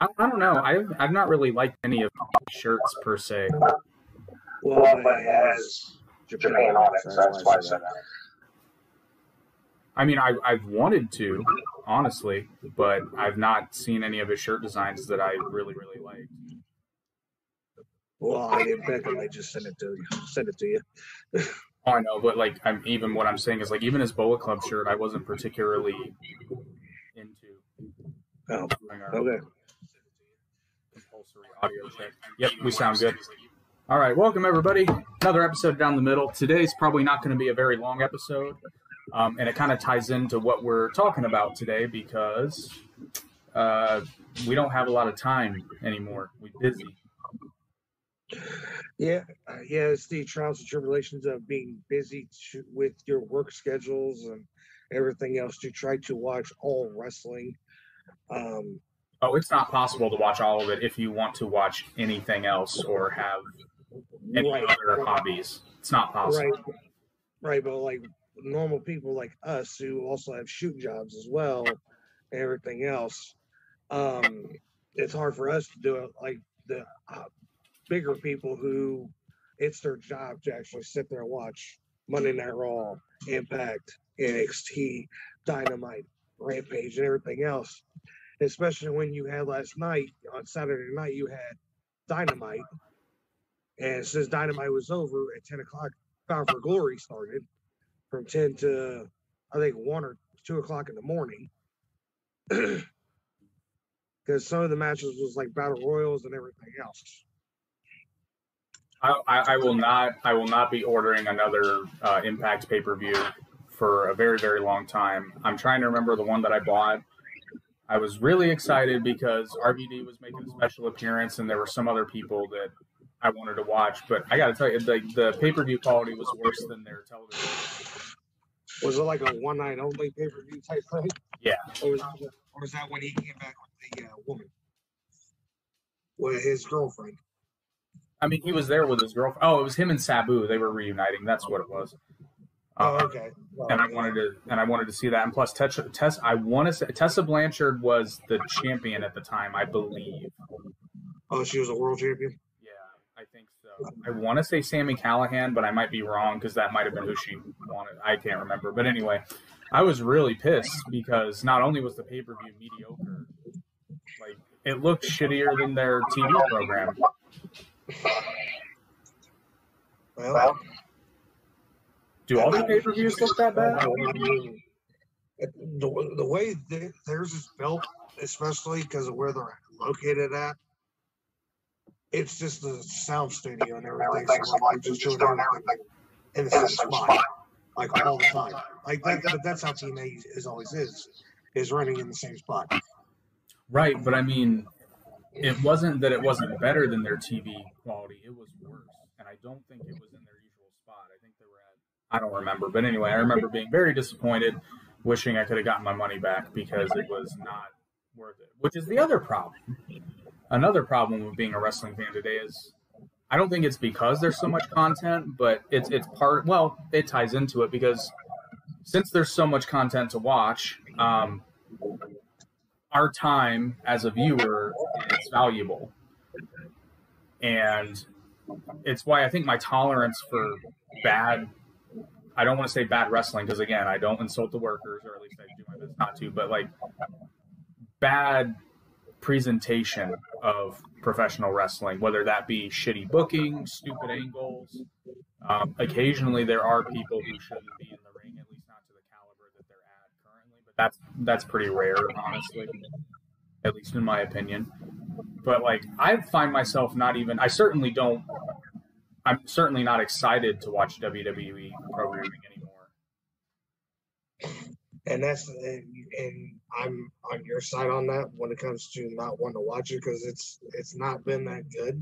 I, I don't know. I've I've not really liked any of the shirts per se. Well, but it has Japan on it, so that's why I said that. I mean, I I've wanted to, honestly, but I've not seen any of his shirt designs that I really really like. Well, I didn't pick it. I just sent it to you. Send it to you. Oh, I know, but like, I'm even what I'm saying is like, even his Bullet Club shirt, I wasn't particularly into. Oh, okay. Audio check. Yep, we sound good. All right, welcome everybody. Another episode down the middle. Today's probably not going to be a very long episode, um, and it kind of ties into what we're talking about today because uh, we don't have a lot of time anymore. We're busy. Yeah, yeah. It's the trials and tribulations of being busy with your work schedules and everything else to try to watch all wrestling. Um, Oh, it's not possible to watch all of it if you want to watch anything else or have any right, other hobbies. It's not possible. right, right. But like normal people like us who also have shoot jobs as well, and everything else, um, it's hard for us to do it. Like the uh, bigger people who it's their job to actually sit there and watch Monday Night Raw, Impact, NXT, Dynamite, Rampage, and everything else. Especially when you had last night on Saturday night, you had Dynamite, and since Dynamite was over at ten o'clock, Bound for Glory started from ten to I think one or two o'clock in the morning. Because some of the matches was like battle royals and everything else. I, I, I will not. I will not be ordering another uh, Impact pay per view for a very very long time. I'm trying to remember the one that I bought. I was really excited because RVD was making a special appearance, and there were some other people that I wanted to watch. But I got to tell you, the, the pay per view quality was worse than their television. Was it like a one night only pay per view type thing? Yeah. Or was, that, or was that when he came back with the uh, woman, with his girlfriend? I mean, he was there with his girlfriend. Oh, it was him and Sabu. They were reuniting. That's what it was. Oh, Uh, okay. Well, and I wanted to, and I wanted to see that. And plus, Tessa, Tessa I want to say Tessa Blanchard was the champion at the time, I believe. Oh, she was a world champion. Yeah, I think so. I want to say Sami Callihan, but I might be wrong because that might have been who she wanted. I can't remember. But anyway, I was really pissed because not only was the pay per view mediocre, like it looked shittier than their TV program. Well, Do all the pay per views look that bad? The, the way th- theirs is built, especially because of where they're located at, it's just the sound studio and everything. So like, just doing everything in the same spot, like all the time. Like that, but that's how TNA is always is, is running in the same spot. Right, but I mean, it wasn't that it wasn't better than their TV quality. It was worse, and I don't think it was in their usual spot. I think they were at. I don't remember, but anyway, I remember being very disappointed, wishing I could have gotten my money back because it was not worth it. Which is the other problem. Another problem with being a wrestling fan today is I don't think it's because there's so much content, but it's it's part. Well, it ties into it because since there's so much content to watch, um, our time as a viewer is valuable. And it's why I think my tolerance for bad I don't want to say bad wrestling because again, I don't insult the workers or at least I do my best not to, but like bad presentation of professional wrestling, whether that be shitty booking, stupid angles. Um, occasionally there are people who shouldn't be in the ring, at least not to the caliber that they're at currently, but that's that's pretty rare, honestly. At least in my opinion. But like I find myself not even I certainly don't I'm certainly not excited to watch WWE programming anymore. And that's and, and I'm on your side on that when it comes to not wanting to watch it because it's it's not been that good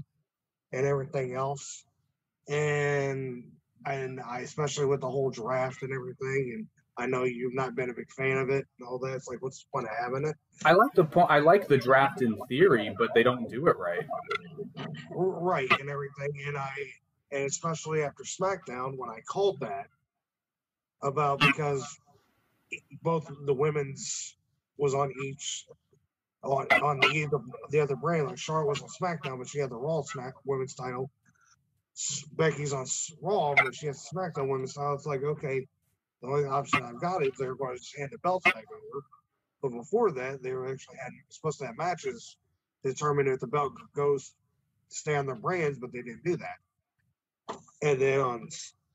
and everything else. And and I especially with the whole draft and everything and I know you've not been a big fan of it and all that. It's like what's the point of having it? I like the point I like the draft in theory, but they don't do it right. Right and everything. And I and especially after SmackDown when I called that about because both the women's was on each on on the the, the other brand. Like Charlotte was on SmackDown, but she had the Raw Smack Women's title. Becky's on Raw, but she has SmackDown Women's title. It's like okay, the only option I've got is they're going to just hand the belts back over. But before that, they were actually had supposed to have matches to determine if the belt goes to stay on their brands, but they didn't do that. And then on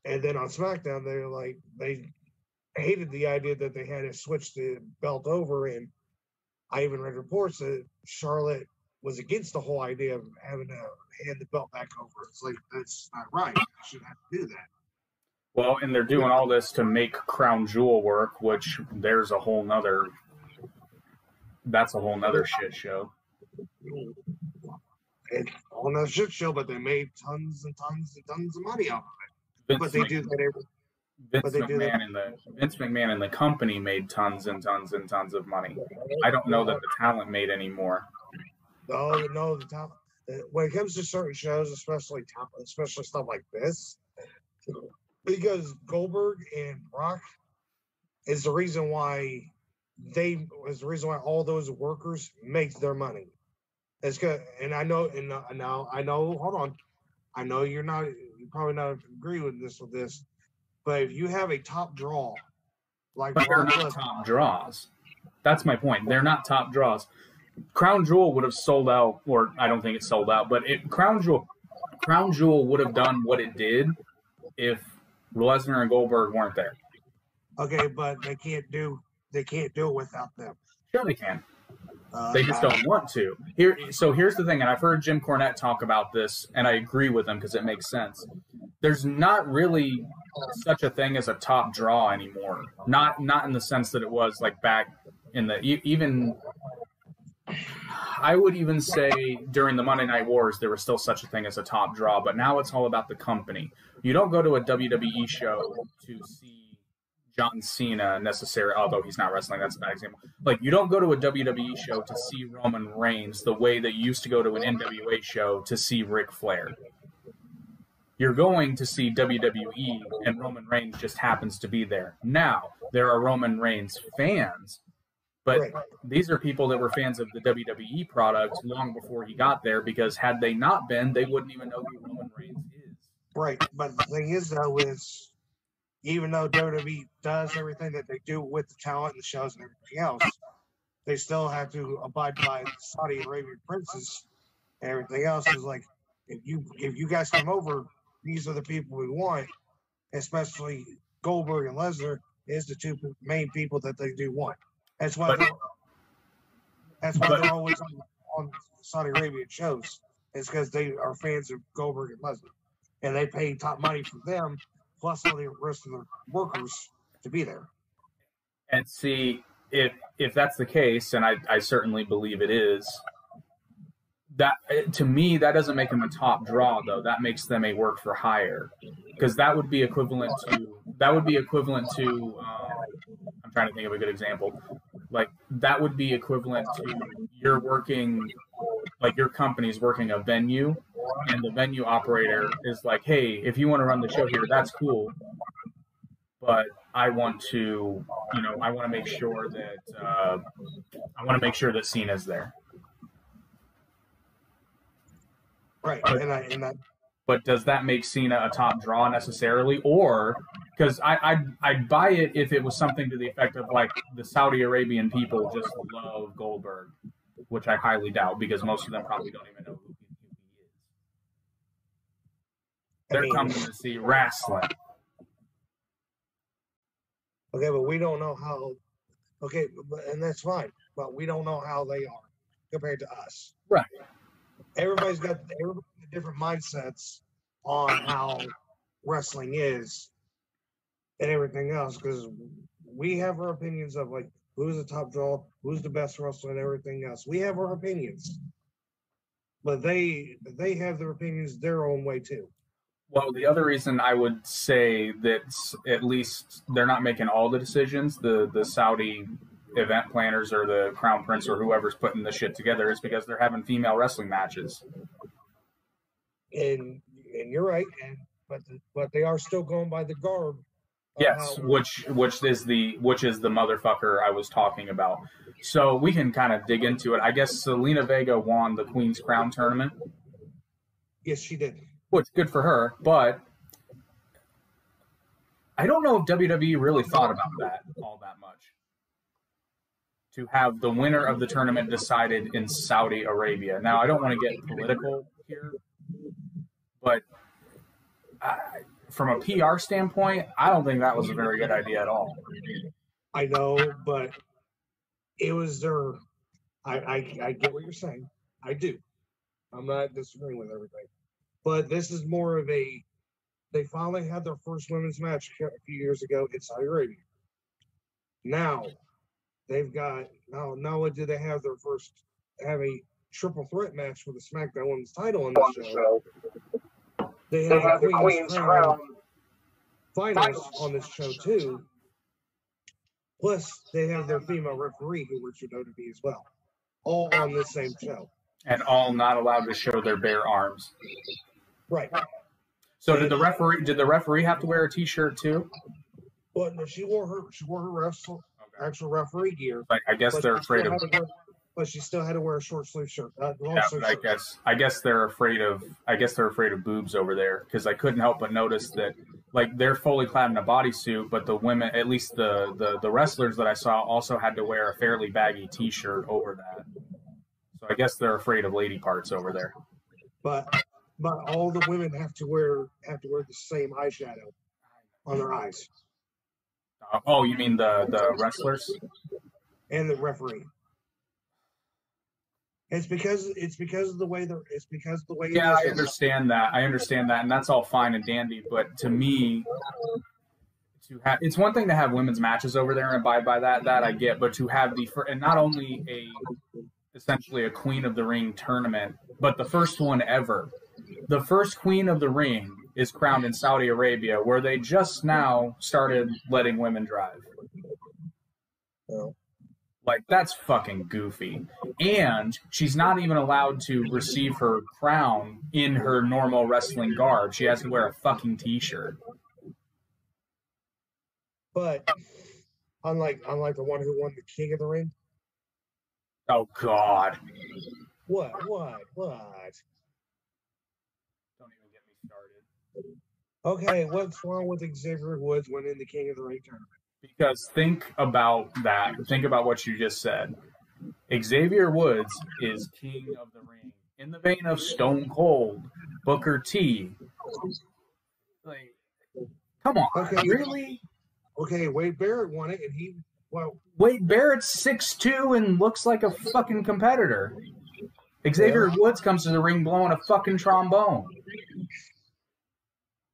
and then on SmackDown, they were like they hated the idea that they had to switch the belt over, and I even read reports that Charlotte was against the whole idea of having to hand the belt back over. It's like that's not right. You shouldn't have to do that. Well, and they're doing all this to make Crown Jewel work, which there's a whole nother. That's a whole nother shit show. On a shit show, but they made tons and tons and tons of money off of it. Vince, But they do that every Vince but they do that- McMahon and the Vince McMahon and the company made tons and tons and tons of money. I don't know that the talent made any more. No, no, the top. uh, When it comes to certain shows, especially top, especially stuff like this, because Goldberg and Brock is the reason why they is the reason why all those workers make their money. It's good, and I know, and uh, now I know. Hold on, I know you're not, you probably not agree with this with this, but if you have a top draw, like But they're not top draws. That's my point. They're not top draws. Crown Jewel would have sold out, or I don't think it sold out, but it, Crown Jewel, Crown Jewel would have done what it did if Lesnar and Goldberg weren't there. okay, but they can't do they can't do it without them. Sure, they can. Uh, They just don't want to. Here, so here's the thing, and I've heard Jim Cornette talk about this, and I agree with him because it makes sense. There's not really such a thing as a top draw anymore. Not not in the sense that it was like back in the even. I would even say during the Monday Night Wars there was still such a thing as a top draw, but now it's all about the company. You don't go to a WWE show to see John Cena necessarily, although he's not wrestling. That's a bad example. Like you don't go to a WWE show to see Roman Reigns the way that you used to go to an NWA show to see Ric Flair. You're going to see WWE, and Roman Reigns just happens to be there. Now there are Roman Reigns fans, but Right. these are people that were fans of the WWE product long before he got there. Because had they not been, they wouldn't even know who Roman Reigns is. Right, but the thing is though is even though WWE does everything that they do with the talent and the shows and everything else, they still have to abide by Saudi Arabian princes and everything else. Is like if you if you guys come over, these are the people we want, especially Goldberg and Lesnar is the two main people that they do want. That's why But- that's why but- they're always on, on Saudi Arabian shows. It's because they are fans of Goldberg and Lesnar and they pay top money for them, plus all the rest of the workers to be there. And see if if that's the case, and I, I certainly believe it is. That to me, that doesn't make them a top draw, though. That makes them a work for hire, because that would be equivalent to that would be equivalent to. Um, I'm trying to think of a good example. Like that would be equivalent to you're working, like your company's working a venue, and the venue operator is like, "Hey, if you want to run the show here, that's cool, but I want to, you know, I want to make sure that uh, I want to make sure that Cena's there." Right. But- And I and that but does that make Cena a top draw necessarily? Or because I I'd, I'd buy it if it was something to the effect of like the Saudi Arabian people just love Goldberg, which I highly doubt because most of them probably don't even know who he, who he is. I They're mean, coming to see wrestling. okay, but we don't know how okay, but, and that's fine. But we don't know how they are compared to us. Right. Everybody's got everybody's got different mindsets on how wrestling is and everything else because we have our opinions of like who's the top draw, who's the best wrestler, and everything else. We have our opinions, but they they have their opinions their own way too. Well, the other reason I would say that at least they're not making all the decisions, the the Saudi event planners or the crown prince or whoever's putting the shit together is because they're having female wrestling matches. and and you're right and but the, but they are still going by the garb Yes, which which is the which is the motherfucker I was talking about. So we can kind of dig into it. I guess Zelina Vega won the Queen's Crown tournament, yes, she did. Which good for her. But I don't know if WWE really thought about that all that much. To have the winner of the tournament decided in Saudi Arabia. Now I don't want to get political here, but I, from a PR standpoint, I don't think that was a very good idea at all. I know, but it was their. I, I I get what you're saying. I do. I'm not disagreeing with everything, but this is more of a. They finally had their first women's match a few years ago in Saudi Arabia. Now, they've got now. Not only do they have their first have a triple threat match for the SmackDown Women's title on On the the show, show. they They have have the the Queen's, Queen's Crown Crown finals on this show too. Plus, they have their female referee who works for WWE as well, all on this same show. and all not allowed to show their bare arms. Right. So did the referee? Did the referee have to wear a T-shirt too? But no, she wore her she wore her wrestle, actual referee gear. Like I guess but they're afraid of. wear- but she still had to wear a short sleeve shirt. Uh, long Yeah, sleeve I shirt. guess I guess they're afraid of. I guess they're afraid of boobs over there because I couldn't help but notice that like they're fully clad in a bodysuit, but the women, at least the the the wrestlers that I saw, also had to wear a fairly baggy T-shirt over that. So I guess they're afraid of lady parts over there. But but all the women have to wear have to wear the same eyeshadow on their eyes Uh, oh, you mean the the wrestlers? and the referee. It's because it's because of the way the it's because of the way Yeah, I understand that. I understand that, and that's all fine and dandy. But to me, to have it's one thing to have women's matches over there and abide by that. That I get, but to have the and not only a essentially a Queen of the Ring tournament, but the first one ever. The first Queen of the Ring is crowned in Saudi Arabia, where they just now started letting women drive. Like that's fucking goofy. And she's not even allowed to receive her crown in her normal wrestling garb. She has to wear a fucking t-shirt. but unlike unlike the one who won the King of the Ring, Oh god. what what what? Don't even get me started. Okay, what's wrong with Xavier Woods winning the King of the Ring tournament? Because think about that. Think about what you just said. Xavier Woods is king of the ring. In the vein of Stone Cold, Booker T. Like come on, Okay. really? Okay, Wade Barrett won it, and he well, Wade Barrett's six two and looks like a fucking competitor. Xavier Woods comes to the ring blowing a fucking trombone,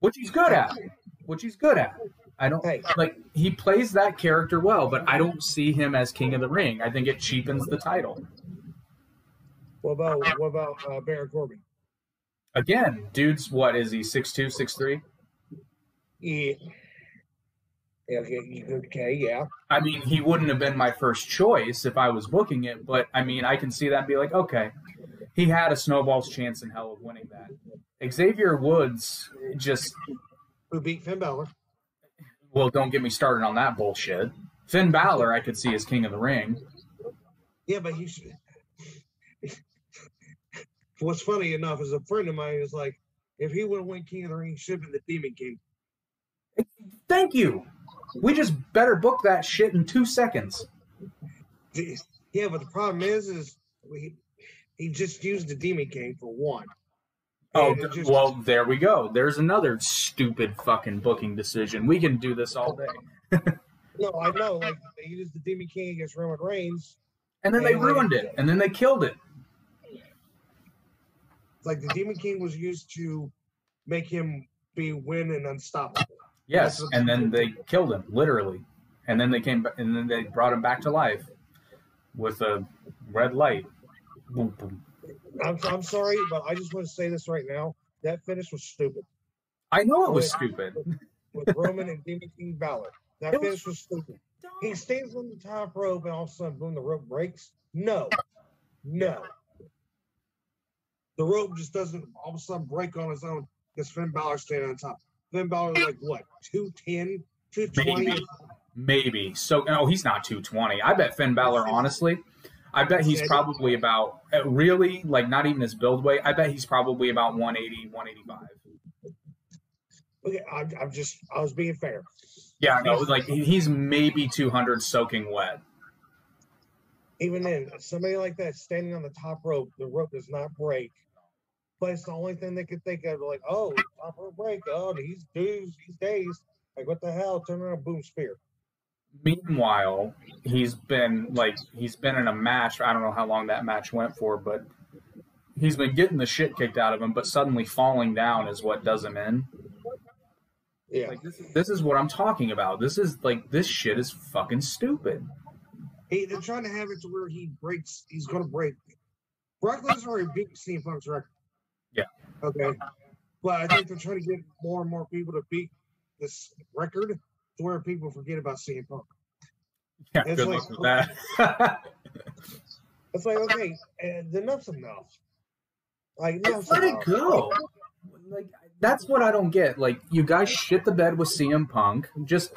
which he's good at. Which he's good at. I don't like he plays that character well, but I don't see him as king of the ring. I think it cheapens the title. what about what about uh, Baron Corbin? Again, dude's what is he? Six two, six three? Yeah. Yeah, Okay, okay, yeah. I mean, he wouldn't have been my first choice if I was booking it, but I mean, I can see that and be like, okay, he had a snowball's chance in hell of winning that. Xavier Woods just Who beat Finn Balor? well, don't get me started on that bullshit. Finn Balor, I could see as king of the ring. Yeah, but he should. What's funny enough is a friend of mine is like, if he would have won King of the Ring, he should have been the Demon King. Thank you. We just better book that shit in two seconds. Yeah, but the problem is, is he, he just used the Demon King for one. Oh, just- well, there we go. There's another stupid fucking booking decision. We can do this all day. No, I know. Like they used the Demon King against Roman Reigns. And then they And- ruined it. And then they killed it. Like the Demon King was used to make him be win and unstoppable. Yes. And then they killed him, literally. And then they came back, and then they brought him back to life with a red light. Boom, boom. I'm, I'm sorry, but I just want to say this right now. That finish was stupid I know it was Wait. stupid. with Roman and Demon King Balor. That It finish was stupid. He stands on the top rope and all of a sudden, boom, the rope breaks. No, no. The rope just doesn't all of a sudden break on its own because Finn Balor standing on top. Finn Balor is like what, 210, Two twenty. Maybe. Maybe. So no, he's not 220. I bet Finn Balor, honestly, I bet he's probably about uh, really like not even his build weight. I bet he's probably about 180, 185. Okay, I'm, I'm just I was being fair. Yeah, no, like he's maybe 200 soaking wet. Even then, somebody like that standing on the top rope, the rope does not break. But it's the only thing they could think of, like, oh, top rope break. Oh, he's dudes, he's dazed. Like, what the hell? Turn around, boom, spear. Meanwhile, he's been like he's been in a match. I don't know how long that match went for, but he's been getting the shit kicked out of him. But suddenly falling down is what does him in. Yeah. Like this is this is what I'm talking about. This is like this shit is fucking stupid. He, they're trying to have it to where he breaks. He's going to break. Brock Lesnar already beat CM Punk's record. Yeah. Okay. But I think they're trying to get more and more people to beat this record where people forget about CM Punk. Yeah, It's good like- luck with that. It's like, okay, enough's enough. Like, enough's Let it go. Like that's what I don't get. Like you guys shit the bed with CM Punk. Just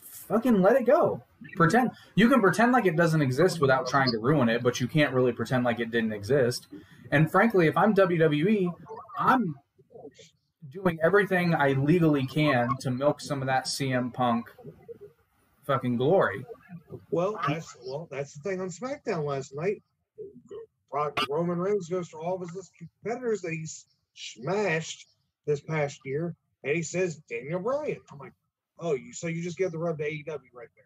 fucking let it go. Pretend you can pretend like it doesn't exist without trying to ruin it, but you can't really pretend like it didn't exist. And frankly, if I'm WWE, I'm doing everything I legally can to milk some of that CM Punk fucking glory. Well, that's well, that's the thing on SmackDown last night. Brock Roman Reigns goes to all of his competitors that he's smashed this past year, and he says Daniel Bryan. I'm like, oh, you so you just give the rub to AEW right there.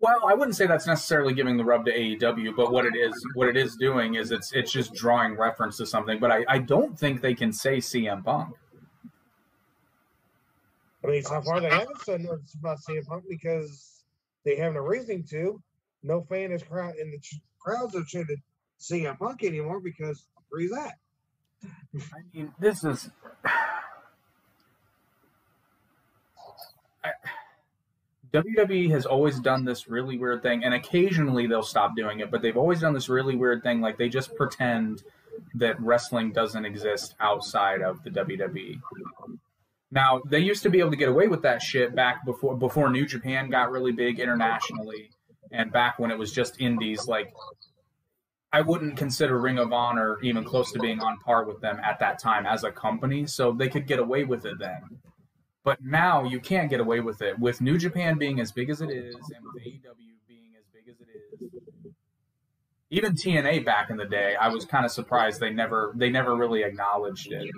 Well, I wouldn't say that's necessarily giving the rub to AEW, but what it is, what it is doing is it's it's just drawing reference to something. But I, I don't think they can say CM Punk. I mean, so far they haven't said nothing about CM Punk because they haven't a reason to. No fan is crowd in the ch- crowds are chanted CM Punk anymore because where he's at. I mean, this is. WWE has always done this really weird thing, and occasionally they'll stop doing it, but they've always done this really weird thing. Like they just pretend that wrestling doesn't exist outside of the WWE. Now they used to be able to get away with that shit back before before New Japan got really big internationally, and back when it was just indies. Like I wouldn't consider Ring of Honor even close to being on par with them at that time as a company, so they could get away with it then. But now you can't get away with it with New Japan being as big as it is, and with AEW being as big as it is. Even TNA back in the day, I was kind of surprised they never they never really acknowledged it.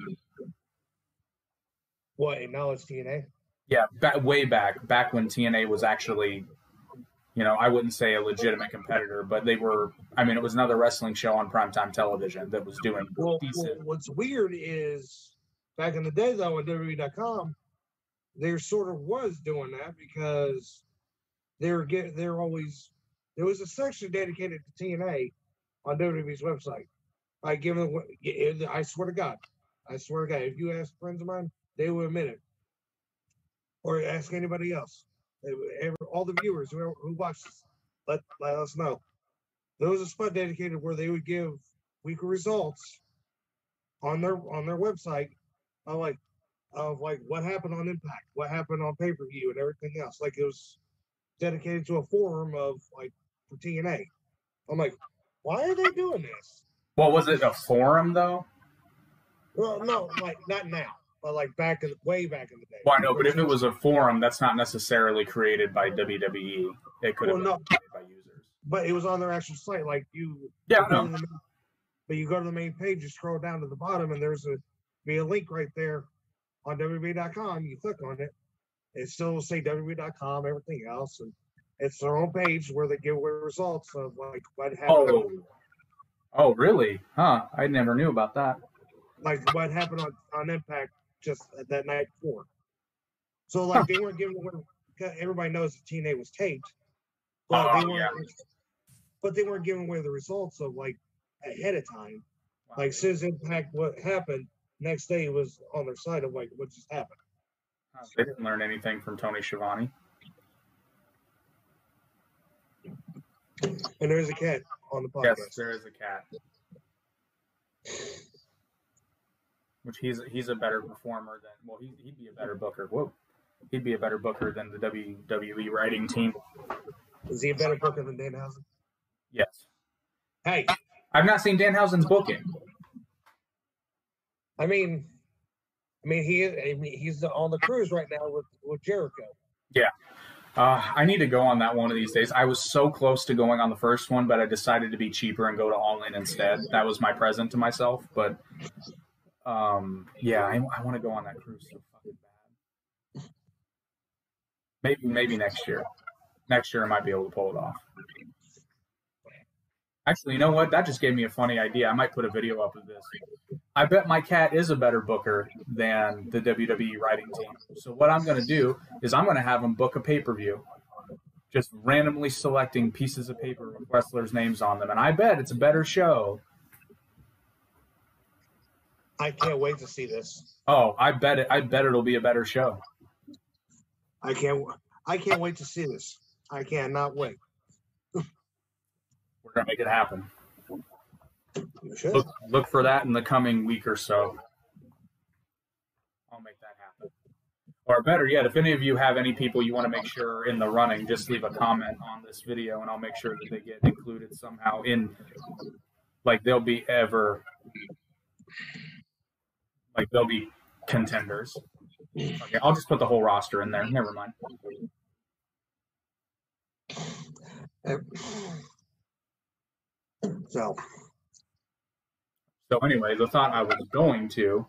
What acknowledge TNA? Yeah, back, way back, back when TNA was actually, you know, I wouldn't say a legitimate competitor, but they were. I mean, it was another wrestling show on primetime television that was doing Well, well, decent. what's weird is back in the day though on WWE.com, there sort of was doing that because they were get they're always there was a section dedicated to TNA on WWE's website. I give them I swear to God, I swear to God, if you ask friends of mine, they will admit it. Or ask anybody else. They would- every- all the viewers who, who watch this, let, let us know. There was a spot dedicated where they would give weekly results on their on their website of like of like what happened on Impact, what happened on pay per view, and everything else. Like it was dedicated to a forum of like for TNA. I'm like, why are they doing this? Well, was it a forum though? Well, no, like not now, but like back in way back in the day. Well, I know, but if it was a forum, that's not necessarily created by WWE. It could have Well, been no. created by users. but it was on their actual site. Like you, Yeah, no. the but you go to the main page, you scroll down to the bottom, and there's a be a link right there on WWE.com. You click on it, it still will say WWE.com, everything else, and it's their own page where they give away results of like what happened, Oh, oh, really? Huh? I never knew about that. like what happened on, on Impact just uh, that night before. So like they weren't giving away. Everybody knows that TNA was taped, but Oh, they weren't. yeah. But they weren't giving away the results of like ahead of time. Like since Impact what happened, next day was on their side of like what just happened. They didn't learn anything from Tony Schiavone. And there's a cat on the podcast. Yes, there is a cat. Which he's he's a better performer than well he he'd be a better booker. Whoa. He'd be a better booker than the WWE writing team. Is he a better booker than Danhausen? Yes. Hey, I've not seen Danhausen's booking. I mean, I mean he I mean, he's on the cruise right now with with Jericho. Yeah. Uh, I need to go on that one of these days. I was so close to going on the first one, but I decided to be cheaper and go to All In instead. That was my present to myself. But um, yeah, I, I want to go on that cruise so fucking bad. Maybe maybe next year. Next year I might be able to pull it off. Actually, you know what? That just gave me a funny idea. I might put a video up of this. I bet my cat is a better booker than the WWE writing team. So what I'm going to do is I'm going to have him book a pay-per-view, just randomly selecting pieces of paper with wrestlers' names on them, and I bet it's a better show. I can't wait to see this. Oh, I bet it. I bet it'll be a better show. I can't. I can't wait to see this. I cannot wait. We're gonna make it happen. You should. Look, look for that in the coming week or so. I'll make that happen. Or better yet, if any of you have any people you want to make sure are in the running, just leave a comment on this video, and I'll make sure that they get included somehow in. Like they'll be ever. Like they'll be contenders. Okay, I'll just put the whole roster in there. Never mind. So So anyway, the thought I was going to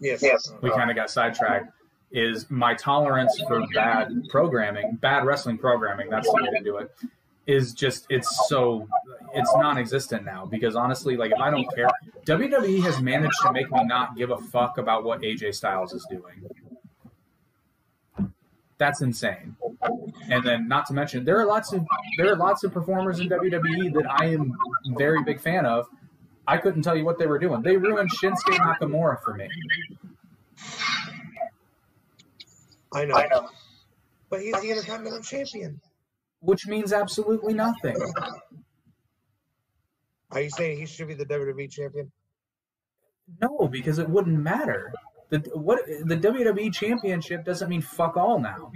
yes, Yes. we kind of got sidetracked is my tolerance for bad programming bad wrestling programming that's the way to do it is just it's so it's non-existent now because honestly like if i don't care wwe has managed to make me not give a fuck about what aj styles is doing that's insane and then not to mention there are lots of there are lots of performers in wwe that i am very big fan of i couldn't tell you what they were doing they ruined shinsuke nakamura for me I know. I know. But he's the Intercontinental Champion. which means absolutely nothing. Are you saying he should be the WWE Champion? No, because it wouldn't matter. The what the WWE Championship doesn't mean fuck all now.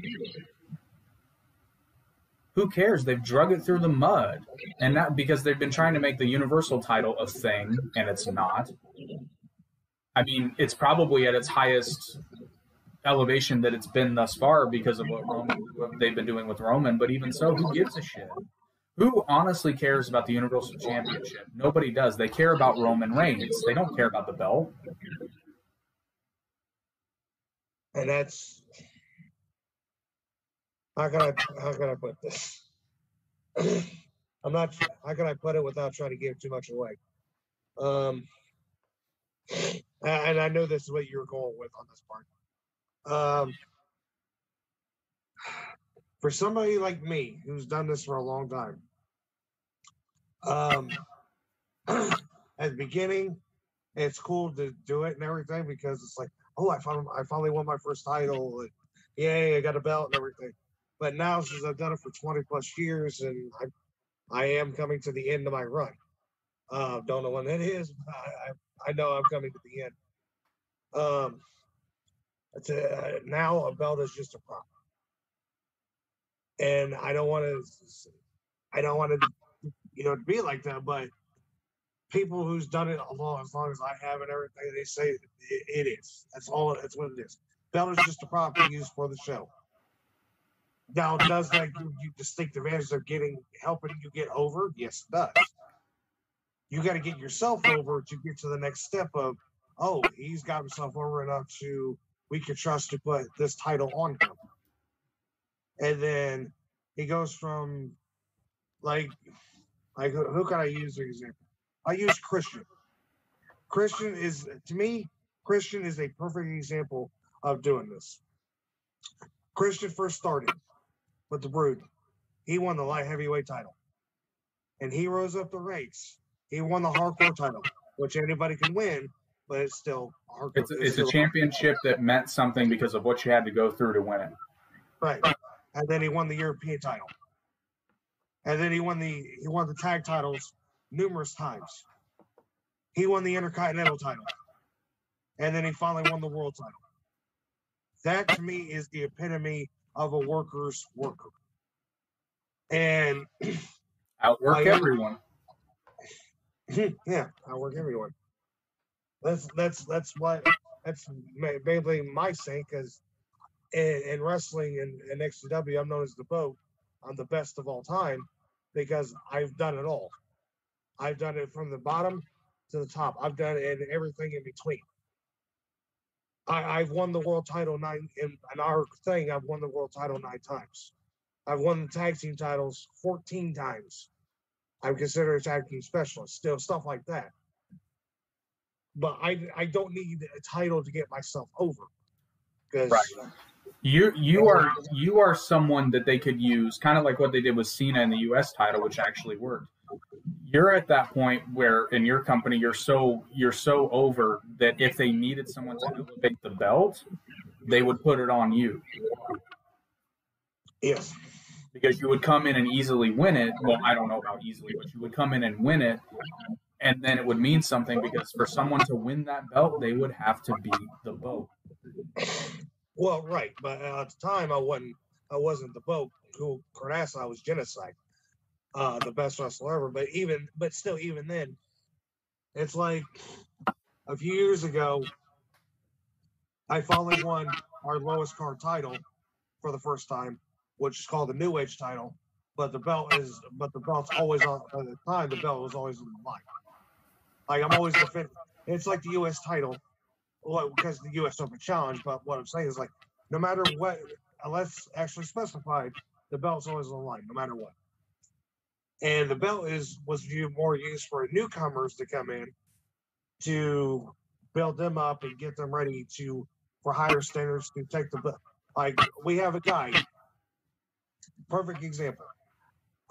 Who cares? They've drug it through the mud, and not because they've been trying to make the Universal title a thing, and it's not. I mean, it's probably at its highest elevation that it's been thus far because of what Roman what they've been doing with Roman. But even so, who gives a shit? Who honestly cares about the Universal Championship? Nobody does. They care about Roman Reigns. They don't care about the belt. And that's how can I how can I put this? I'm not how can I put it without trying to give too much away? Um and I know this is what you were going with on this part. Um for somebody like me who's done this for a long time, um at the beginning it's cool to do it and everything because it's like, oh, I finally, I finally won my first title. And yay, I got a belt and everything. But now, since I've done it for 20 plus years and I, I am coming to the end of my run. Uh, don't know when that is, I, I, I know I'm coming to the end. Um, a, now a belt is just a prop. And I don't want to, I don't want to, you know, to be like that, but people who's done it a long as long as I have and everything, they say it, it is. That's all. That's what it is. Belt is just a prop used for the show. Now, does that give you distinct advantage of getting helping you get over? Yes, it does. You got to get yourself over to get to the next step of, oh, he's got himself over enough to we can trust to put this title on him. And then he goes from like like who who can I use as an example? I use Christian. Christian is to me, Christian is a perfect example of doing this. Christian first started with the Brood. He won the light heavyweight title, and he rose up the ranks. He won the hardcore title, which anybody can win, but it's still hardcore. It's, it's a still- championship that meant something because of what you had to go through to win it. Right. And then he won the European title. And then he won the he won the tag titles numerous times. He won the Intercontinental title. And then he finally won the world title. that to me is the epitome of a worker's worker. And Outwork I- everyone. yeah, outwork everyone. That's that's that's what that's ma- mainly my saying because in, in wrestling and, and XCW, I'm known as the boat. I'm the best of all time because I've done it all. I've done it from the bottom to the top. I've done it and everything in between. I, I've won the world title nine in, in our thing. I've won the world title nine times. I've won the tag team titles 14 times. I'm considered a tag team specialist, still stuff like that. But I I don't need a title to get myself over. Because Right. You you are you are someone that they could use, kind of like what they did with Cena in the U.S. title, which actually worked. You're at that point where in your company you're so you're so over that if they needed someone to elevate the belt, they would put it on you yes, because you would come in and easily win it. Well, I don't know about easily, but you would come in and win it, and then it would mean something because for someone to win that belt, they would have to beat the boat. Well, right, but at the time I wasn't I wasn't the boat who Carnassa, I was genocide, uh, the best wrestler ever. But even but still, even then, it's like a few years ago, I finally won our lowest card title for the first time, which is called the New Age title. But the belt is, but the belt's always on. At the time, the belt was always on the line. Like I'm always defending. It's like the U.S. title, well, because the U.S. Open Challenge. But what I'm saying is like, no matter what, unless actually specified, the belt's always on the line, no matter what. And the belt is was viewed more used for newcomers to come in to build them up and get them ready to for higher standards to take the belt. Like we have a guy, perfect example.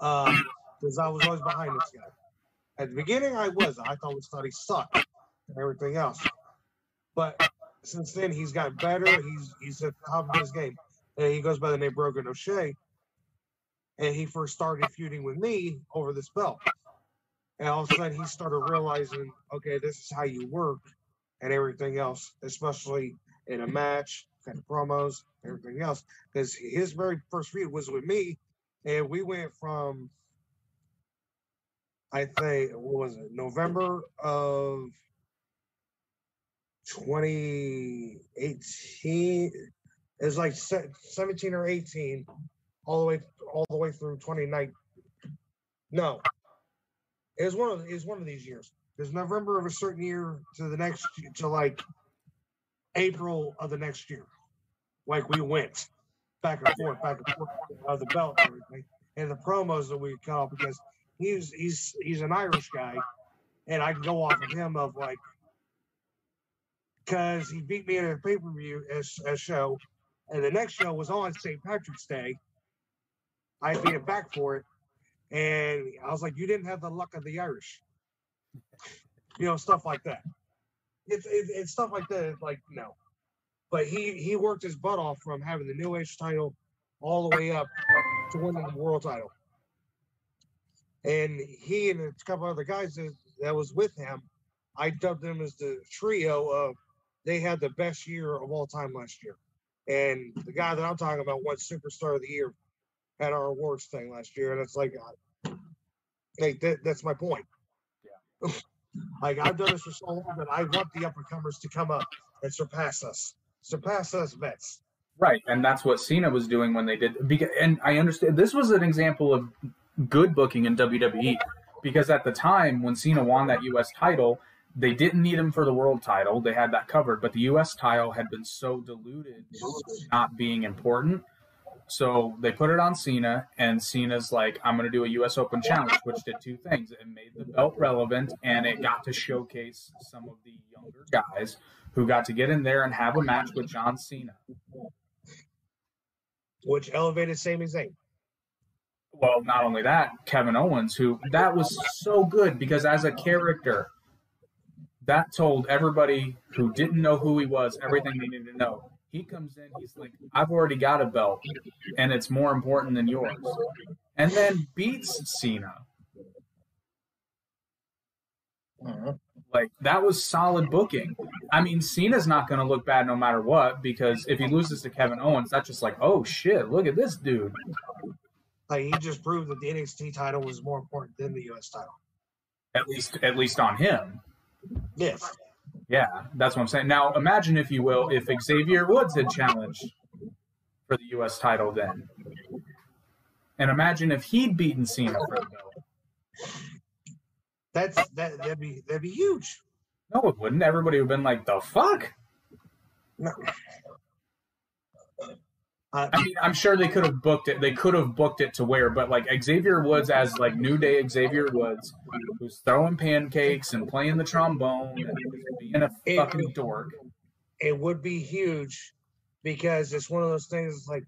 Um, because I was always behind this guy. At the beginning, I was. I thought thought he sucked and everything else. But since then, he's gotten better. He's he's at the top of his game. And he goes by the name Brogan O'Shea. And he first started feuding with me over this belt. And all of a sudden, he started realizing, okay, this is how you work and everything else, especially in a match, kind of promos, everything else. Because his very first feud was with me, and we went from, I think, what was it, November of 2018. It was like 17 or 18, all the way all the way through 2019. No, it was one of it was one of these years. Was November of a certain year to the next to like April of the next year. Like we went back and forth, back and forth of the belt and everything, and the promos that we cut off because he's he's he's an Irish guy, and I can go off of him of like because he beat me in a pay per view show, and the next show was on St. Patrick's Day. I beat him back for it, and I was like, "You didn't have the luck of the Irish," you know, stuff like that. It's stuff like that. Like no, but he he worked his butt off from having the New Age title all the way up to winning the world title. And he and a couple other guys that was with him, I dubbed them as the trio of they had the best year of all time last year. And the guy that I'm talking about won Superstar of the Year at our awards thing last year. And it's like, uh, hey, that, that's my point. Yeah. like I've done this for so long that I want the up and comers to come up and surpass us, surpass us vets. Right, and that's what Cena was doing when they did. Because, and I understand this was an example of good booking in WWE because at the time when Cena won that U.S. title, they didn't need him for the world title; they had that covered. But the U.S. title had been so diluted not being important, so they put it on Cena, and Cena's like, "I'm going to do a U.S. Open challenge," which did two things: it made the belt relevant, and it got to showcase some of the younger guys who got to get in there and have a match with John Cena. which elevated Sami Zayn. well, not only that, Kevin Owens, who that was so good because as a character, that told everybody who didn't know who he was everything they needed to know. He comes in, he's like, I've already got a belt, and it's more important than yours. And then beats Cena. Like, that was solid booking. I mean, Cena's not going to look bad no matter what because if he loses to Kevin Owens, that's just like, oh shit, look at this dude. Like he just proved that the NXT title was more important than the US title. At least, at least on him. Yes. Yeah, that's what I'm saying. Now, imagine if you will, if Xavier Woods had challenged for the U.S. title then, and imagine if he'd beaten Cena for the belt. That's that that'd be that'd be huge. No, it wouldn't. Everybody would have been like, "The fuck." No. Uh, I mean, I'm sure they could have booked it. They could have booked it to where, but like Xavier Woods as like New Day Xavier Woods, who's throwing pancakes and playing the trombone and being a It- fucking dork. it would be huge because it's one of those things like,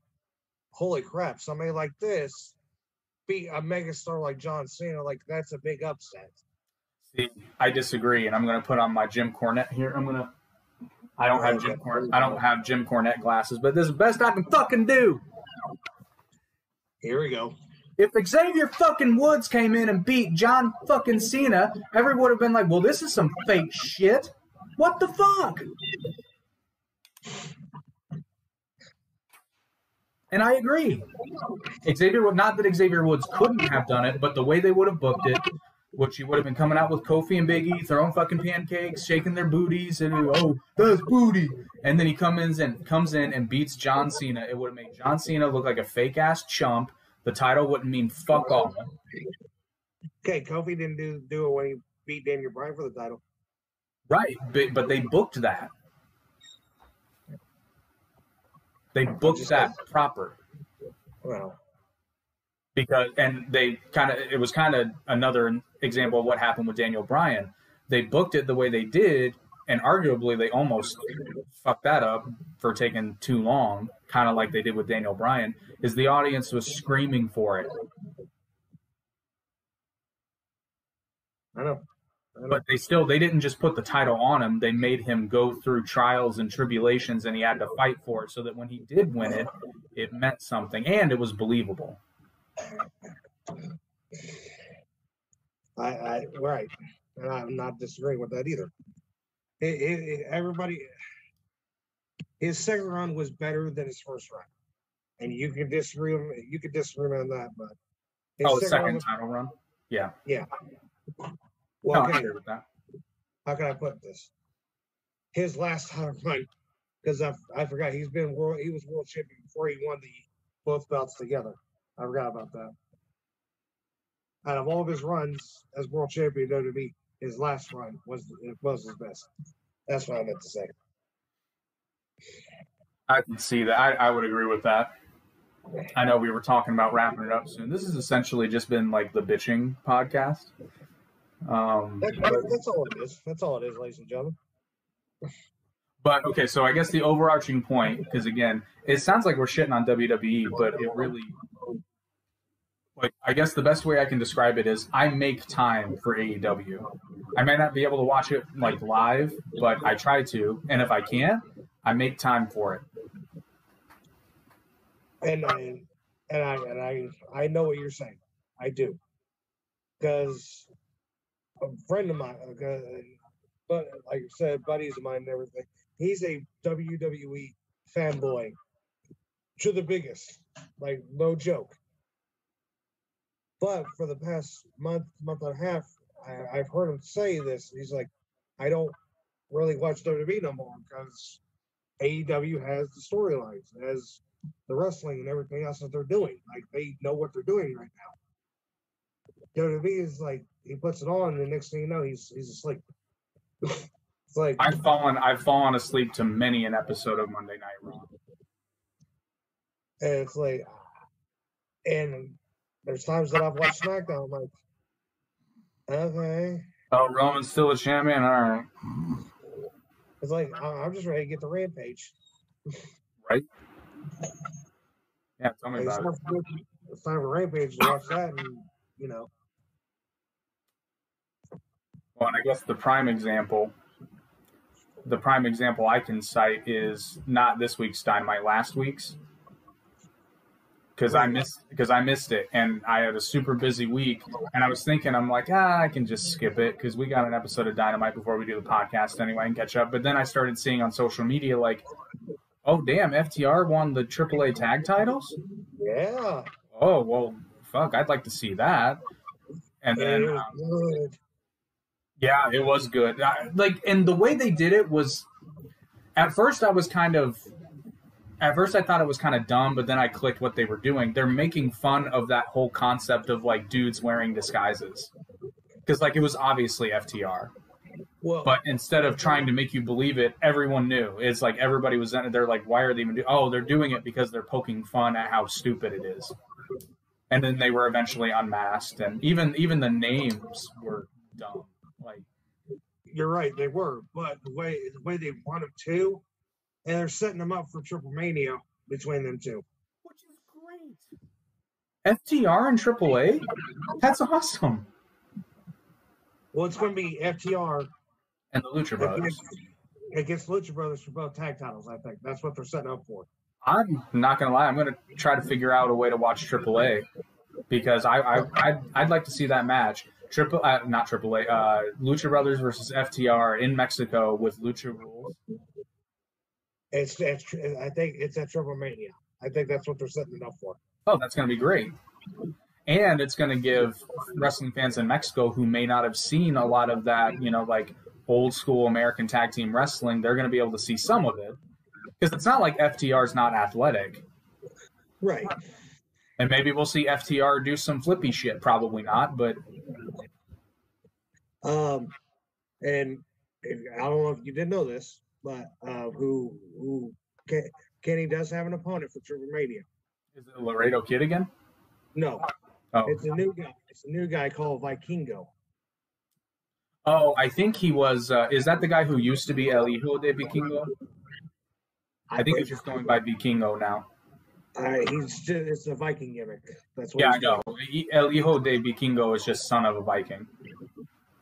holy crap, somebody like this beat a megastar like John Cena, like that's a big upset. See, I disagree, and I'm going to put on my Jim Cornette here. I'm going to. I don't have Jim Cornette. I don't have Jim Cornette glasses, but this is the best I can fucking do. Here we go. If Xavier fucking Woods came in and beat John fucking Cena, everyone would have been like, "Well, this is some fake shit. What the fuck?" And I agree. Xavier not that Xavier Woods couldn't have done it, but the way they would have booked it, which he would have been coming out with Kofi and Biggie, throwing fucking pancakes, shaking their booties, and oh, that's booty. And then he comes in comes in and beats John Cena. It would have made John Cena look like a fake ass chump. The title wouldn't mean fuck all. Okay, Kofi didn't do do it when he beat Daniel Bryan for the title. Right, but, but they booked that. They booked that proper. Well, because and they kind of it was kind of another example of what happened with Daniel Bryan. They booked it the way they did, and arguably they almost fucked that up for taking too long, kind of like they did with Daniel Bryan. Is the audience was screaming for it, I know. I know. but they still they didn't just put the title on him. They made him go through trials and tribulations, and he had to fight for it, so that when he did win it, it meant something and it was believable. I, I right, and I'm not disagreeing with that either. It, it, it- everybody, his second run was better than his first run, and you can disagree. with You could disagree on that, but his Oh, the second run title run. Yeah, yeah. well, no, I agree with that. how can I put this? His last title run, because I I forgot he's been world. He was world champion before he won the both belts together. I forgot about that. Out of all of his runs as world champion WWE, his last run was it was his best. That's what I meant to say. I can see that. I, I would agree with that. I know we were talking about wrapping it up soon. This has essentially just been like the bitching podcast. Um, That, that- that's all it is. That's all it is, ladies and gentlemen. but okay, so I guess the overarching point, because again, it sounds like we're shitting on WWE, but it really, I guess the best way I can describe it is I make time for AEW. I may not be able to watch it like live, but I try to, and if I can, I make time for it. And I and I and I I know what you're saying. I do. Because a friend of mine, but like I said, buddies of mine and everything, he's a WWE fanboy to the biggest. Like no joke. But for the past month, month and a half, I, I've heard him say this. He's like, I don't really watch WWE no more because AEW has the storylines, has the wrestling and everything else that they're doing. Like they know what they're doing right now. WWE is like he puts it on, and the next thing you know, he's he's asleep. it's like I've fallen I've fallen asleep to many an episode of Monday Night Raw. and it's like, and there's times that I've watched SmackDown. I'm like, okay, Oh, Roman's still a champion. All right, it's like I'm just ready to get the rampage. right? Yeah, tell me Like, it's, about it. time it's time for rampage to watch that, and you know, Well, and I guess the prime example, the prime example I can cite is not this week's Dynamite, last week's, because I missed because I missed it and I had a super busy week and I was thinking I'm like ah I can just skip it because we got an episode of Dynamite before we do the podcast anyway and catch up. But then I started seeing on social media like, oh damn, FTR won the AAA tag titles. Yeah. Oh well, fuck, I'd like to see that. And then um, yeah, it was good. I, like, and the way they did it was, at first I was kind of, at first I thought it was kind of dumb, but then I clicked what they were doing. They're making fun of that whole concept of like dudes wearing disguises, because like it was obviously FTR, Well, but instead of trying to make you believe it, everyone knew. It's like everybody was. They're like, why are they even doing? Oh, they're doing it because they're poking fun at how stupid it is. And then they were eventually unmasked, and even even the names were dumb. Like you're right, they were, but the way the way they want them to, and they're setting them up for Triple Mania between them two. Which is great. FTR and AAA? That's awesome. Well, it's going to be FTR And the Lucha Brothers. against, against Lucha Brothers for both tag titles. I think that's what they're setting up for. I'm not gonna lie. I'm gonna try to figure out a way to watch AAA because I, I I'd, I'd like to see that match. Triple, uh, not AAA. Uh, Lucha Brothers versus FTR in Mexico with Lucha rules. It's, it's I think it's at Triple Mania. I think that's what they're setting it up for. Oh, that's gonna be great. And it's gonna give wrestling fans in Mexico who may not have seen a lot of that, you know, like old school American tag team wrestling, they're gonna be able to see some of it. Because it's not like FTR is not athletic. Right. And maybe we'll see FTR do some flippy shit. Probably not, but Um, and if, I don't know if you didn't know this, but uh, who who Ke- Kenny does have an opponent for Triple Mania. is it Laredo Kid again? No, Oh, it's a new guy. It's a new guy called Vikingo. oh, I think he was. Uh, is that the guy who used to be El Hijo de Vikingo? I think he's just going by Vikingo now. Uh, he's just, it's a Viking gimmick. That's what. Yeah, I know. El Hijo de Vikingo is just son of a Viking.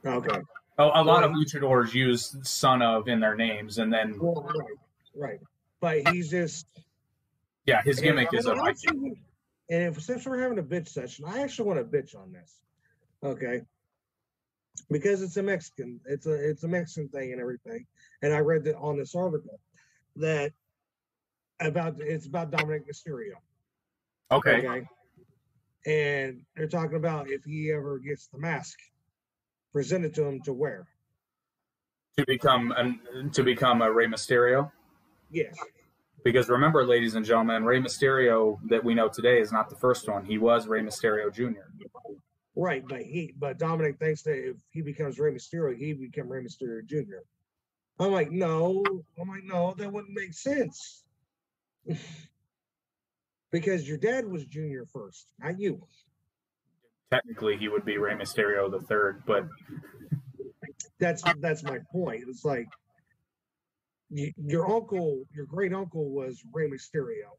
Okay. Oh, a lot of luchadors use son of in their names, and then Well, right, right. But he's just. yeah, his gimmick and is a Viking. And if since we're having a bitch session, I actually want to bitch on this. Okay. Because it's a Mexican, it's a it's a Mexican thing and everything. And I read that on this article that about it's about Dominic Mysterio. Okay. And they're talking about if he ever gets the mask presented to him to wear. to become an, to become a Rey Mysterio. Yes. Because remember, ladies and gentlemen, Rey Mysterio that we know today is not the first one. He was Rey Mysterio Jr. Right, but he but Dominic thinks that if he becomes Rey Mysterio, he become Rey Mysterio Jr. I'm like, no. I'm like, no, that wouldn't make sense. because your dad was Junior first, not you. Technically, he would be Rey Mysterio the third, but That's that's my point. It's like your uncle, your great uncle was Rey Mysterio,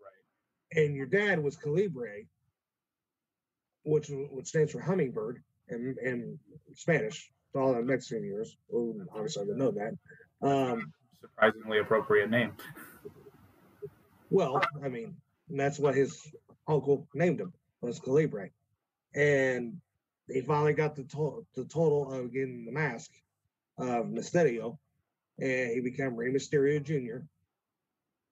right. and your dad was Colibrí, which which stands for hummingbird in, in Spanish. All the Mexican viewers, who obviously I didn't know that. Um, surprisingly appropriate name. Well, I mean, that's what his uncle named him was Colibrí, and he finally got the to- the total of getting the mask of Mysterio, and he became Rey Mysterio Jr.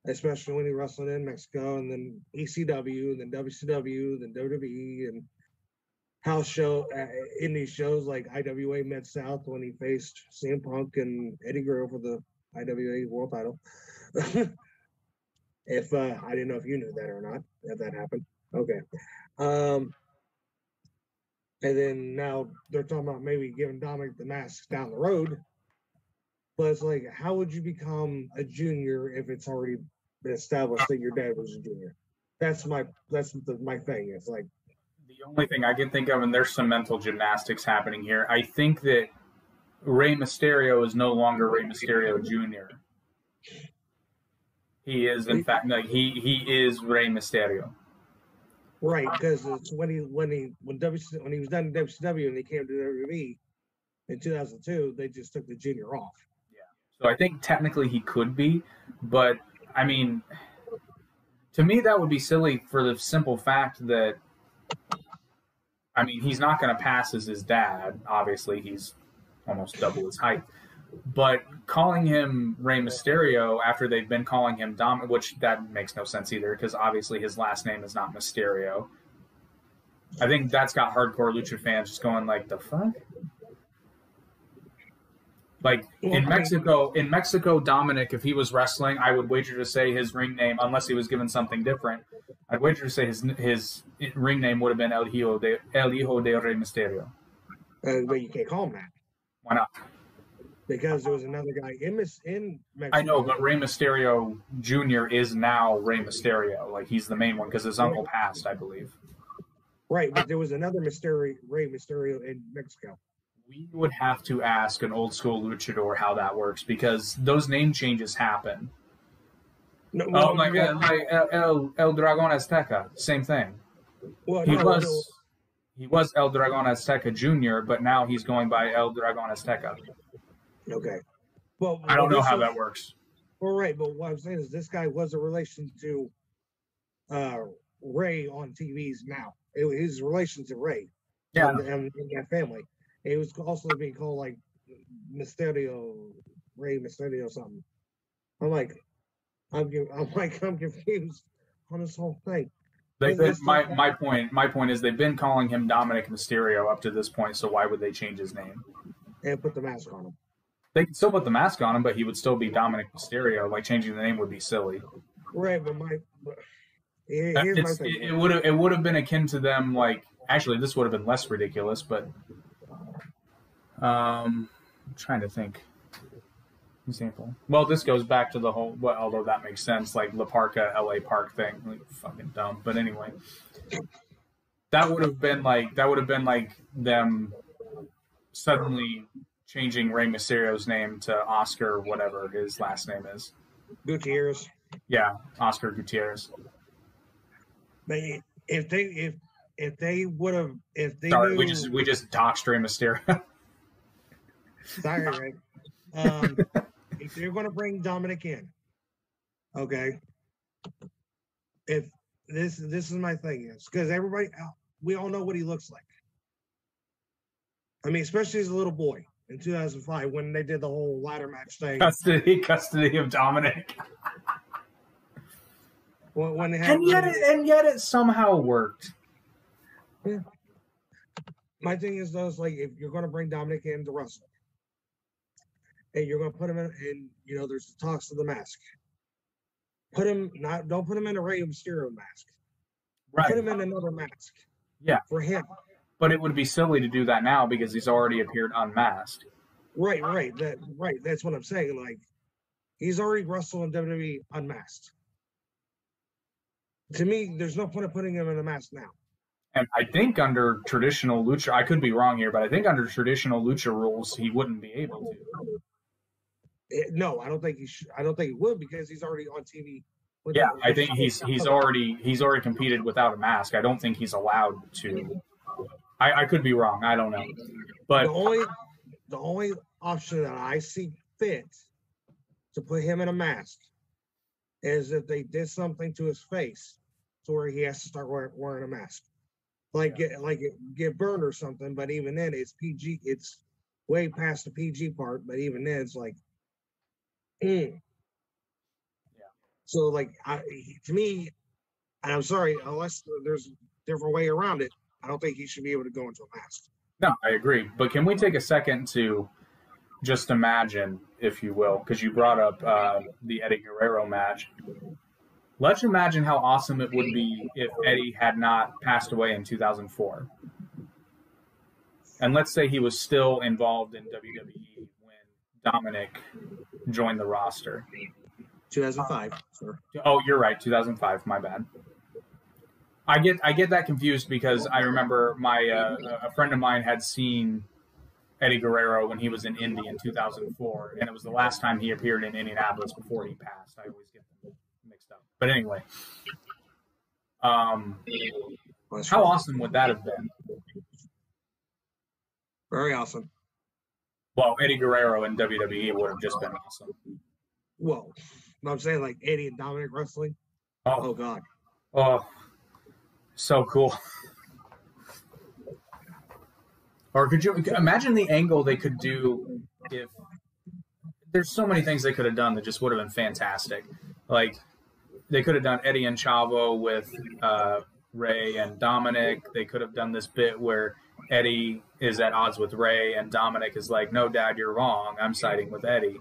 Especially when he wrestled in Mexico, and then ECW, and then WCW, then WWE, and house show uh, in these shows like IWA Mid South when he faced CM Punk and Eddie Guerrero for the IWA World Title. if uh, I didn't know if you knew that or not, if that happened. Okay. Um, and then now they're talking about maybe giving Dominic the mask down the road. But it's like, how would you become a junior if it's already been established that your dad was a junior? That's my that's the, my thing. It's like, The only thing I can think of, and there's some mental gymnastics happening here. I think that Rey Mysterio is no longer Rey Mysterio Jr. He is, in fact, like he he is Rey Mysterio. Right, because it's when he when he when WC, when he was done in WCW and he came to WWE in 2002, they just took the junior off. Yeah. So I think technically he could be, but I mean, To me, that would be silly for the simple fact that, I mean, he's not going to pass as his dad. Obviously, he's almost double his height. But calling him Rey Mysterio after they've been calling him Dom, which that makes no sense either, because obviously his last name is not Mysterio. I think that's got hardcore lucha fans just going like, "The fuck." Like in Mexico, in Mexico, Dominic, if he was wrestling, I would wager to say his ring name, unless he was given something different. I'd wager to say his his ring name would have been El Hijo de El Hijo de Rey Mysterio. Uh, but you can't call him that Why not? Because there was another guy in in Mexico. I know, but Rey Mysterio Jr. is now Rey Mysterio. Like he's the main one because his uncle passed, I believe. right, but there was another Mysterio Rey Mysterio in Mexico. We would have to ask an old school luchador how that works because those name changes happen. No, Oh, my like, well, uh, like El, El El Dragon Azteca, same thing. well, He was he was El Dragon Azteca Jr., but now he's going by El Dragon Azteca. Okay. Well, I don't know how was- that works. Well, right, but what I'm saying is this guy was a relation to uh Rey on TVs now. It was his relation to Rey. Yeah. and, and, and that family. It was also being called like Mysterio, Rey Mysterio, something. I'm like, I'm, I'm like, I'm confused on this whole thing. They've This- been, this- my my point my point is they've been calling him Dominic Mysterio up to this point, so why would they change his name? And put the mask on him. They could still put the mask on him, but he would still be Dominic Mysterio. Like changing the name would be silly. Right, but my but here- here's my thing. it would have it would have been akin to them like actually this would have been less ridiculous, but um, I'm trying to think. Example. Well, this goes back to the whole. Well, although that makes sense, like La Parca LA Park thing, like, fucking dumb. But anyway, that would have been like that would have been like them suddenly changing Rey Mysterio's name to Oscar, whatever his last name is. Gutierrez. Yeah, Oscar Gutierrez. But if they if if they would have if they Sorry, knew, we just we just doxed Rey Mysterio. Sorry, Rick. Um, if you're going to bring Dominic in, okay. If this this is my thing is because everybody we all know what he looks like. I mean, especially as a little boy in 2005 when they did the whole ladder match thing. custody custody of Dominic. When, when had, And yet it and yet it somehow worked. Yeah. my thing is though, is like if you're going to bring Dominic in to wrestle, and you're going to put him in, and you know, there's the talks of the mask. Put him not don't put him in a Rey Mysterio mask. Right. Put him in another mask. Yeah. For him. But it would be silly to do that now because he's already appeared unmasked. Right, right. That right. That's what I'm saying. Like he's already wrestled in WWE unmasked. To me, there's no point of putting him in a mask now. And I think under traditional lucha, I could be wrong here, but I think under traditional lucha rules, he wouldn't be able to. Eh, no, I don't think he should. I don't think he would because he's already on TV. Yeah, I think he's he's already he's already competed without a mask. I don't think he's allowed to. I, I could be wrong. I don't know, but the only the only option that I see fit to put him in a mask is if they did something to his face to where he has to start wearing, wearing a mask. Like get like get burned or something, but even then it's PG it's way past the PG part, but even then it's like mm. Yeah. So like I to me, and I'm sorry, unless there's a different way around it, I don't think he should be able to go into a mask. No, I agree. But can we take a second to just imagine, if you will, because you brought up uh, the Eddie Guerrero match. Let's imagine how awesome it would be if Eddie had not passed away in 2004. And let's say he was still involved in WWE when Dominic joined the roster. 2005, sir. Oh, you're right, 2005. My bad. I get I get that confused because I remember my uh, a friend of mine had seen Eddie Guerrero when he was in Indy in 2004, and it was the last time he appeared in Indianapolis before he passed. I always get them mixed up. But anyway, um, how awesome would that have been? Very awesome. Well, Eddie Guerrero in WWE would have just been awesome. Well, I'm saying like Eddie and Dominic wrestling. Oh, Oh God. oh, so cool. Or could you imagine the angle they could do if there's so many things they could have done that just would have been fantastic. Like they could have done Eddie and Chavo with uh, Rey and Dominic. They could have done this bit where Eddie is at odds with Rey and Dominic is like, "No, Dad, you're wrong. I'm siding with Eddie."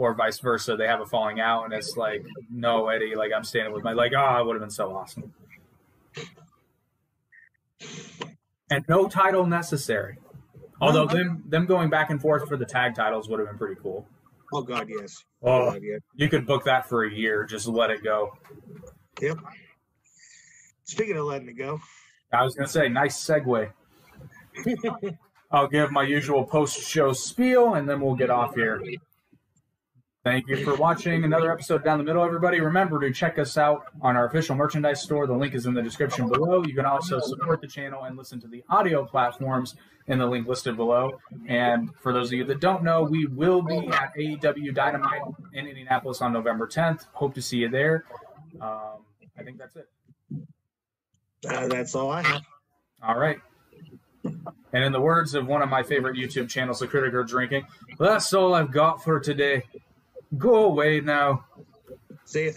Or vice versa. They have a falling out, and it's like, "No, Eddie, like I'm standing with my like." Oh, it would have been so awesome. And no title necessary. Although No. them them going back and forth for the tag titles would have been pretty cool. Oh God, yes. Oh, oh God, yeah. you could book that for a year. Just let it go. Yep. Speaking of letting it go, I was gonna say, nice segue. I'll give my usual post-show spiel, and then we'll get off here. Thank you for watching another episode down the middle, everybody. Remember to check us out on our official merchandise store. The link is in the description below. You can also support the channel and listen to the audio platforms in the link listed below. And for those of you that don't know, we will be at AEW Dynamite in Indianapolis on November 10th. Hope to see you there. Um, I think that's it. uh, that's all I have. All right. And in the words of one of my favorite YouTube channels, The Critical Drinker, that's all I've got for today. Go away now. See you.